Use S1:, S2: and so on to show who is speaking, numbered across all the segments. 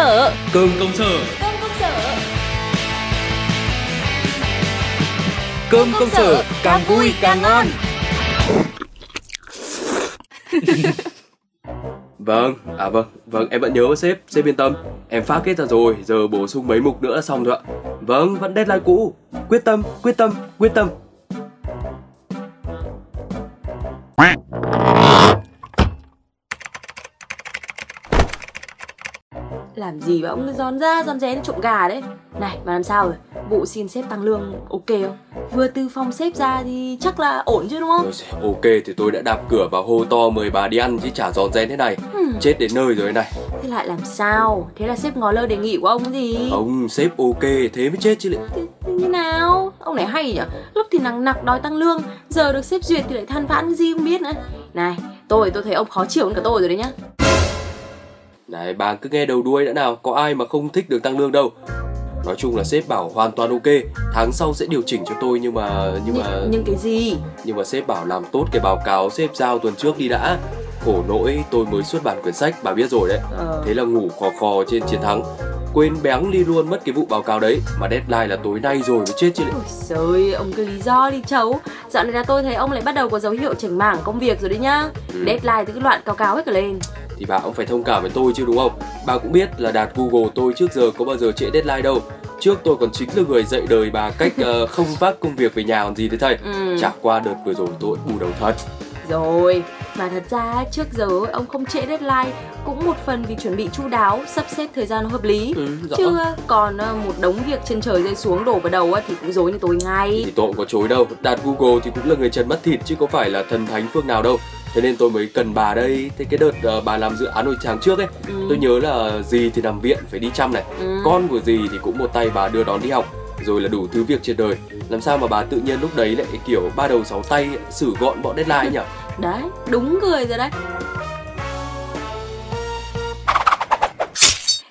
S1: sở
S2: Cơm công sở.
S1: Cơm công sở.
S2: Cơm công sở càng vui càng ngon. Vâng, à vâng, vâng em vẫn nhớ sếp, sếp yên tâm. Em phát kết ra rồi, giờ bổ sung mấy mục nữa là xong rồi ạ. Vâng, vẫn deadline cũ. Quyết tâm, quyết tâm, quyết tâm
S1: Làm gì mà ông cứ giòn ra giòn rén trộm gà đấy. Này mà làm sao rồi? Vụ xin sếp tăng lương ok không? Vừa từ phòng sếp ra thì chắc là ổn chứ đúng không?
S2: Ok thì tôi đã đạp cửa và hô to mời bà đi ăn chứ chả giòn rén thế này.
S1: Hmm.
S2: Chết đến nơi rồi này.
S1: Thế lại làm sao? Thế là sếp ngó lơ đề nghị của ông gì?
S2: Ông sếp ok thế mới chết chứ lại
S1: Thế, thế như nào? Ông này hay nhỉ Lúc thì nặng nặc đòi tăng lương Giờ được sếp duyệt thì lại than vãn cái gì không biết nữa. Này tôi tôi thấy ông khó chịu hơn cả tôi rồi đấy nhá
S2: Này bà cứ nghe đầu đuôi đã nào Có ai mà không thích được tăng lương đâu. Nói chung là sếp bảo hoàn toàn ok Tháng sau sẽ điều chỉnh cho tôi nhưng mà Nhưng mà
S1: nhưng, cái gì?
S2: Nhưng mà sếp bảo làm tốt cái báo cáo sếp giao tuần trước đi đã. Khổ nỗi tôi mới xuất bản quyển sách bà biết rồi đấy.
S1: Ờ.
S2: Thế là ngủ khò khò trên chiến thắng. Quên béng đi luôn mất cái vụ báo cáo đấy Mà deadline là tối nay rồi mới chết chứ lại
S1: Ôi trời ông cái lý do đi chấu Dạo này là tôi thấy ông lại bắt đầu có dấu hiệu chảnh mảng công việc rồi đấy nhá.
S2: Ừ.
S1: Deadline thì cứ loạn cáo cáo hết cả lên
S2: Thì bà cũng phải thông cảm với tôi chứ đúng không Bà cũng biết là đạt Google tôi trước giờ có bao giờ trễ deadline đâu Trước tôi còn chính là người dạy đời bà cách ờ, không vác công việc về nhà còn gì thế thầy
S1: Ừ.
S2: Chả qua đợt vừa rồi tôi bù đầu thật
S1: Rồi, mà thật ra trước giờ ông không trễ deadline cũng một phần vì chuẩn bị chu đáo, sắp xếp thời gian hợp lý.
S2: Ừ, rõ.
S1: Chứ còn ờ, một đống việc trên trời rơi xuống đổ vào đầu thì cũng dối như tôi ngay.
S2: Thì tôi cũng có chối đâu Đạt Google thì cũng là người chân mắt thịt chứ có phải là thần thánh phương nào đâu Thế nên tôi mới cần bà đây Thế cái đợt ờ, bà làm dự án hồi tháng trước ấy
S1: Ừ.
S2: Tôi nhớ là dì thì nằm viện phải đi chăm này
S1: Ừ.
S2: Con của dì thì cũng một tay bà đưa đón đi học Rồi là đủ thứ việc trên đời Làm sao mà bà tự nhiên lúc đấy lại kiểu ba đầu sáu tay xử gọn bọn deadline nhỉ
S1: Đấy, đúng người rồi đấy.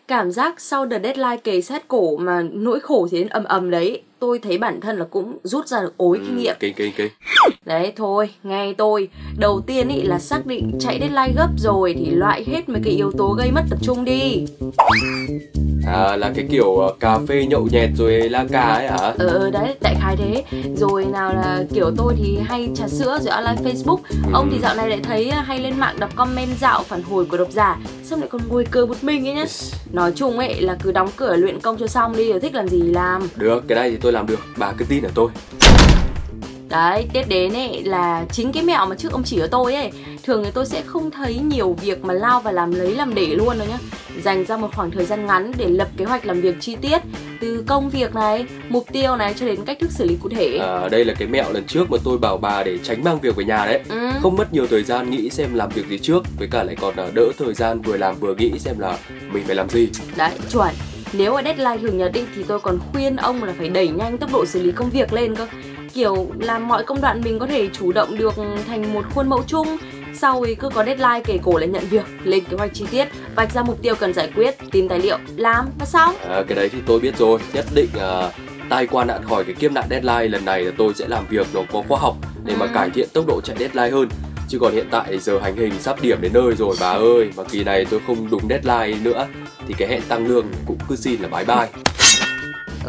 S1: Cảm giác sau đợt deadline kề sát cổ mà nỗi khổ thì đến ầm ầm đấy Tôi thấy bản thân là cũng rút ra được ối kinh nghiệm.
S2: Kinh kinh kinh.
S1: Đấy thôi, nghe tôi. Đầu tiên ý là xác định chạy deadline gấp rồi Thì loại hết mấy cái yếu tố gây mất tập trung đi
S2: À là cái kiểu ờ, cà phê nhậu nhẹt rồi la cà ấy hả?
S1: Ờ ờ, đấy, đại khái thế. Rồi nào là kiểu tôi thì hay trà sữa rồi online Facebook. Ông thì dạo này lại thấy hay lên mạng đọc comment dạo phản hồi của độc giả. Xong lại còn ngồi cười một mình ấy nhá. Nói chung ấy là cứ đóng cửa luyện công cho xong đi Rồi thích làm gì làm.
S2: Được cái này thì tôi làm được. Bà cứ tin ở tôi
S1: Đấy, tiếp đến ấy là chính cái mẹo mà trước ông chỉ cho tôi ấy. Thường thì tôi sẽ không thấy nhiều việc mà lao và làm lấy làm để luôn đâu nhá. Dành ra một khoảng thời gian ngắn để lập kế hoạch làm việc chi tiết Từ công việc này, mục tiêu này cho đến cách thức xử lý cụ thể
S2: à, Đây là cái mẹo lần trước mà tôi bảo bà để tránh mang việc về nhà đấy.
S1: Ừ.
S2: Không mất nhiều thời gian nghĩ xem làm việc gì trước Với cả lại còn ờ, đỡ thời gian vừa làm vừa nghĩ xem là mình phải làm gì.
S1: Đấy, chuẩn. Nếu ở deadline thường nhật đi thì tôi còn khuyên ông là phải đẩy nhanh tốc độ xử lý công việc lên cơ Kiểu làm mọi công đoạn mình có thể chủ động được thành một khuôn mẫu chung. Sau ấy cứ có deadline kể cổ lại nhận việc Lên kế hoạch chi tiết Vạch ra mục tiêu cần giải quyết Tìm tài liệu Làm và xong.
S2: À, Cái đấy thì tôi biết rồi. Nhất định uh, tai qua nạn khỏi cái kiếp nạn deadline lần này là tôi sẽ làm việc nó có khoa học Để mà
S1: Ừ.
S2: cải thiện tốc độ chạy deadline hơn. Chứ còn hiện tại giờ hành hình sắp điểm đến nơi rồi bà ơi. Mà kỳ này tôi không đúng deadline nữa Thì cái hẹn tăng lương cũng cứ xin là bye bye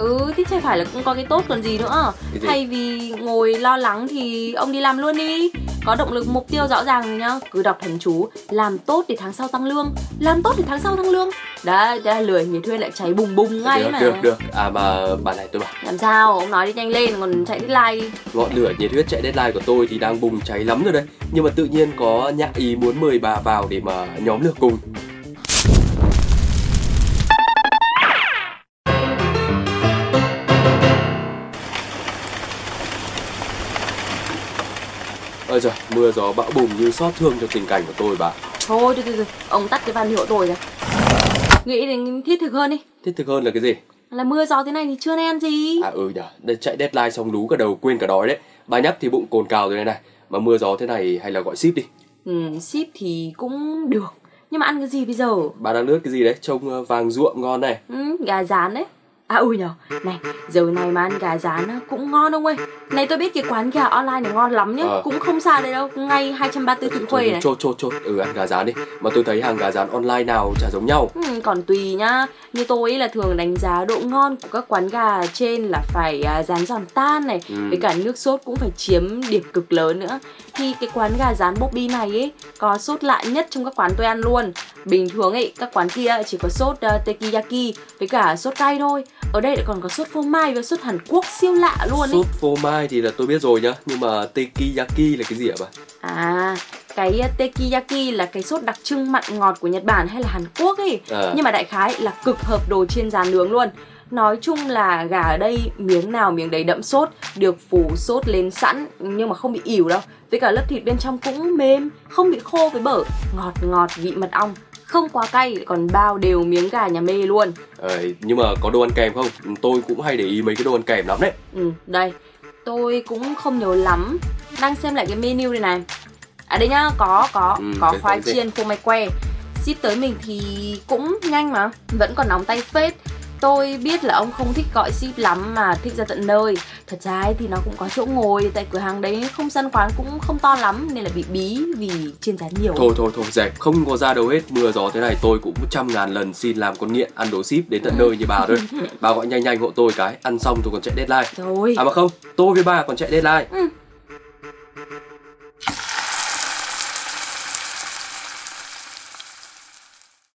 S1: Ừ thì chẳng phải là cũng có cái tốt còn gì nữa.
S2: Cái gì?
S1: Thay vì ngồi lo lắng thì ông đi làm luôn đi. Có động lực mục tiêu rõ ràng rồi nhá. Cứ đọc thần chú Làm tốt để tháng sau tăng lương. Làm tốt để tháng sau tăng lương. Đấy, đấy lười nhiệt huyết lại cháy bùng bùng ngay
S2: Được
S1: mà.
S2: được được. À mà bà này tôi bảo.
S1: Làm sao? Ông nói đi nhanh lên còn chạy deadline. Đi
S2: Ngọn lửa nhiệt huyết chạy deadline của tôi thì đang bùng cháy lắm rồi đấy. Nhưng mà tự nhiên có nhã ý muốn mời bà vào để mà nhóm lửa cùng Ôi giời, mưa gió bão bùng như xót thương cho tình cảnh của tôi bà.
S1: Thôi thôi thôi, thôi. Ông tắt cái van hiệu tôi ra. Nghĩ đến thiết thực hơn đi.
S2: Thiết thực hơn là cái gì?
S1: Là mưa gió thế này thì chưa nên ăn gì.
S2: À ừ nhở, Đây, chạy deadline xong lú cả đầu quên cả đói đấy. Bà nhắc thì bụng cồn cào rồi đây này. Mà mưa gió thế này hay là gọi ship đi.
S1: Ừ, Ship thì cũng được. Nhưng mà ăn cái gì bây giờ?
S2: Bà đang lướt cái gì đấy, trông ờ, vàng ruộm ngon này.
S1: Ừ, gà rán đấy À ui nhờ, này, giờ này mà ăn gà rán á, cũng ngon ông ơi. Này tôi biết cái quán gà online này ngon lắm nhá.
S2: Ờ.
S1: Cũng không xa đây đâu, ngay 234 Thụy Khuê này.
S2: chốt chốt chốt. Ừ ăn gà rán đi. Mà tôi thấy hàng gà rán online nào chả giống nhau.
S1: Ừ, còn tùy nhá. Như tôi ấy là thường đánh giá độ ngon của các quán gà trên là phải à, rán giòn tan này.
S2: Ừ.
S1: Với cả nước sốt cũng phải chiếm điểm cực lớn nữa. Thì cái quán gà rán Bobby này ấy Có sốt lạ nhất trong các quán tôi ăn luôn. Bình thường ấy, các quán kia chỉ có sốt uh, Tekiyaki Với cả sốt cay thôi Ở đây lại còn có sốt phô mai và sốt Hàn Quốc siêu lạ luôn ấy.
S2: Sốt phô mai thì là tôi biết rồi nhá nhưng mà tekiyaki là cái gì ạ bà?
S1: À, cái uh, Tekiyaki là cái sốt đặc trưng mặn ngọt của Nhật Bản hay là Hàn Quốc ấy.
S2: À.
S1: Nhưng mà đại khái là cực hợp đồ chiên rán nướng luôn. Nói chung là gà ở đây miếng nào miếng đấy đậm sốt Được phủ sốt lên sẵn nhưng mà không bị ỉu đâu. Với cả lớp thịt bên trong cũng mềm, không bị khô với bở Ngọt ngọt vị mật ong Không quá cay còn bao đều miếng gà nhà mê luôn.
S2: Ờ, nhưng mà có đồ ăn kèm không? Tôi cũng hay để ý mấy cái đồ ăn kèm lắm đấy.
S1: Ừ, đây. Tôi cũng không nhớ lắm. Đang xem lại cái menu này này. À đây nhá, có, có,
S2: Ừ,
S1: có khoai chiên phô mai que. Ship tới mình thì cũng nhanh mà. Vẫn còn nóng tay phết Tôi biết là ông không thích gọi ship lắm mà thích ra tận nơi. Thật ra thì nó cũng có chỗ ngồi Tại cửa hàng đấy không gian quán cũng không to lắm Nên là bị bí vì chiên rán nhiều.
S2: Thôi thôi thôi dẹp không có ra đâu hết. Mưa gió thế này tôi cũng trăm ngàn lần xin làm con nghiện ăn đồ ship đến tận nơi như bà thôi. Bà gọi nhanh nhanh hộ tôi cái ăn xong tôi còn chạy deadline.
S1: Rồi.
S2: À mà không tôi với bà còn chạy deadline.
S1: Ừ,